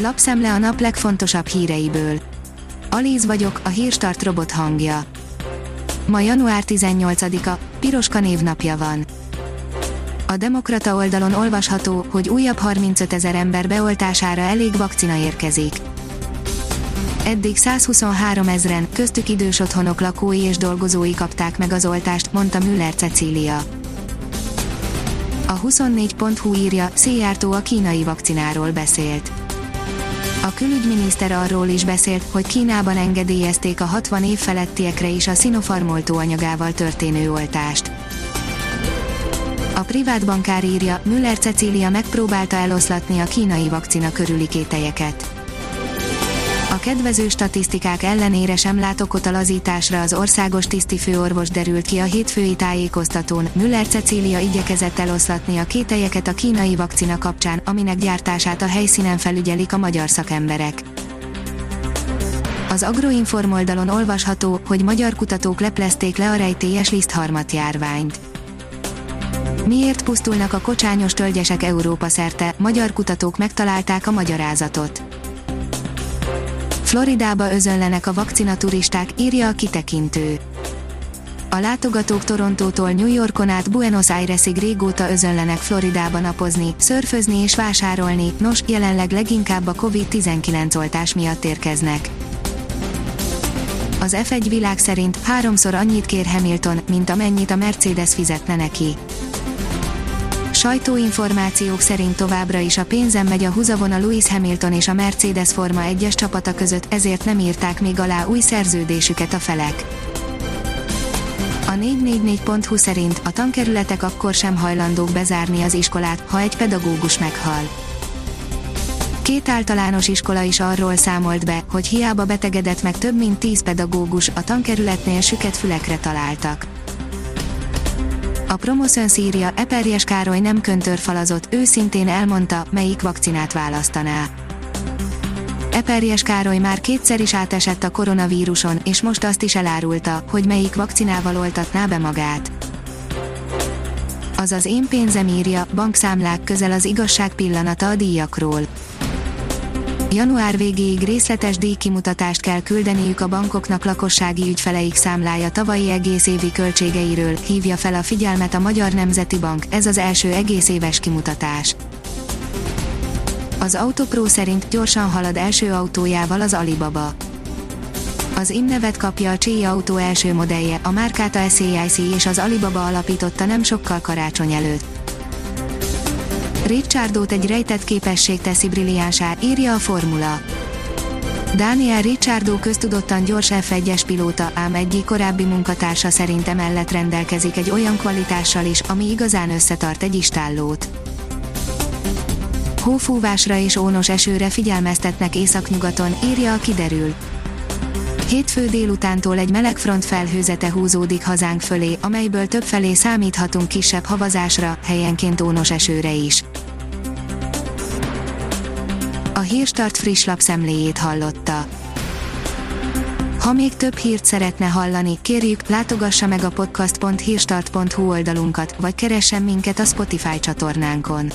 Lapszemle a nap legfontosabb híreiből. Alíz vagyok, a hírstart robot hangja. Ma január 18-a, Piroska névnapja van. A Demokrata oldalon olvasható, hogy újabb 35 ezer ember beoltására elég vakcina érkezik. Eddig 123 ezren, köztük idős otthonok lakói és dolgozói kapták meg az oltást, mondta Müller Cecília. A 24.hu írja, Széjártó a kínai vakcináról beszélt. A külügyminiszter arról is beszélt, hogy Kínában engedélyezték a 60 év felettiekre is a Sinopharm oltóanyagával történő oltást. A privát bankár írja, Müller Cecília megpróbálta eloszlatni a kínai vakcina körüli kételyeket. A kedvező statisztikák ellenére sem lát okot a lazításra az országos tisztifőorvos derült ki a hétfői tájékoztatón. Müller Cecília igyekezett eloszlatni a kételyeket a kínai vakcina kapcsán, aminek gyártását a helyszínen felügyelik a magyar szakemberek. Az Agroinform oldalon olvasható, hogy magyar kutatók leplezték le a rejtélyes lisztharmat járványt. Miért pusztulnak a kocsányos tölgyesek Európa szerte? Magyar kutatók megtalálták a magyarázatot. Floridába özönlenek a vakcinaturisták, írja a kitekintő. A látogatók Torontótól New Yorkon át Buenos Airesig régóta özönlenek Floridába napozni, szörfözni és vásárolni, nos, jelenleg leginkább a COVID-19 oltás miatt érkeznek. Az F1 világ szerint háromszor annyit kér Hamilton, mint amennyit a Mercedes fizetne neki. Sajtóinformációk szerint továbbra is a pénzem megy a húzavon a Lewis Hamilton és a Mercedes Forma 1-es csapata között, ezért nem írták még alá új szerződésüket a felek. A 444.hu szerint a tankerületek akkor sem hajlandók bezárni az iskolát, ha egy pedagógus meghal. Két általános iskola is arról számolt be, hogy hiába betegedett meg több mint 10 pedagógus, a tankerületnél süket fülekre találtak. A Promoszön szírja, Eperjes Károly nem köntörfalazott, őszintén elmondta, melyik vakcinát választaná. Eperjes Károly már kétszer is átesett a koronavíruson, és most azt is elárulta, hogy melyik vakcinával oltatná be magát. Azaz én pénzem írja, bankszámlák közel az igazság pillanata a díjakról Január végéig részletes díjkimutatást kell küldeniük a bankoknak lakossági ügyfeleik számlája tavalyi egész évi költségeiről, hívja fel a figyelmet a Magyar Nemzeti Bank, ez az első egész éves kimutatás. Az Autopro szerint gyorsan halad első autójával az Alibaba. Az innevet kapja a Cséi autó első modellje, a márkát a SAIC és az Alibaba alapította nem sokkal karácsony előtt. Richardot egy rejtett képesség teszi brilliánsá, írja a formula. Daniel Ricciardo köztudottan gyors F1-es pilóta, ám egyik korábbi munkatársa szerint emellett rendelkezik egy olyan kvalitással is, ami igazán összetart egy istállót. Hófúvásra és ónos esőre figyelmeztetnek északnyugaton, írja a kiderül. Hétfő délutántól egy meleg front felhőzete húzódik hazánk fölé, amelyből több felé számíthatunk kisebb havazásra, helyenként ónos esőre is. A Hírstart friss lapszemléjét hallotta. Ha még több hírt szeretne hallani, kérjük, látogassa meg a podcast.hírstart.hu oldalunkat, vagy keressen minket a Spotify csatornánkon.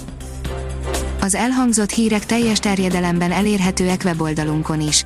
Az elhangzott hírek teljes terjedelemben elérhetőek weboldalunkon is.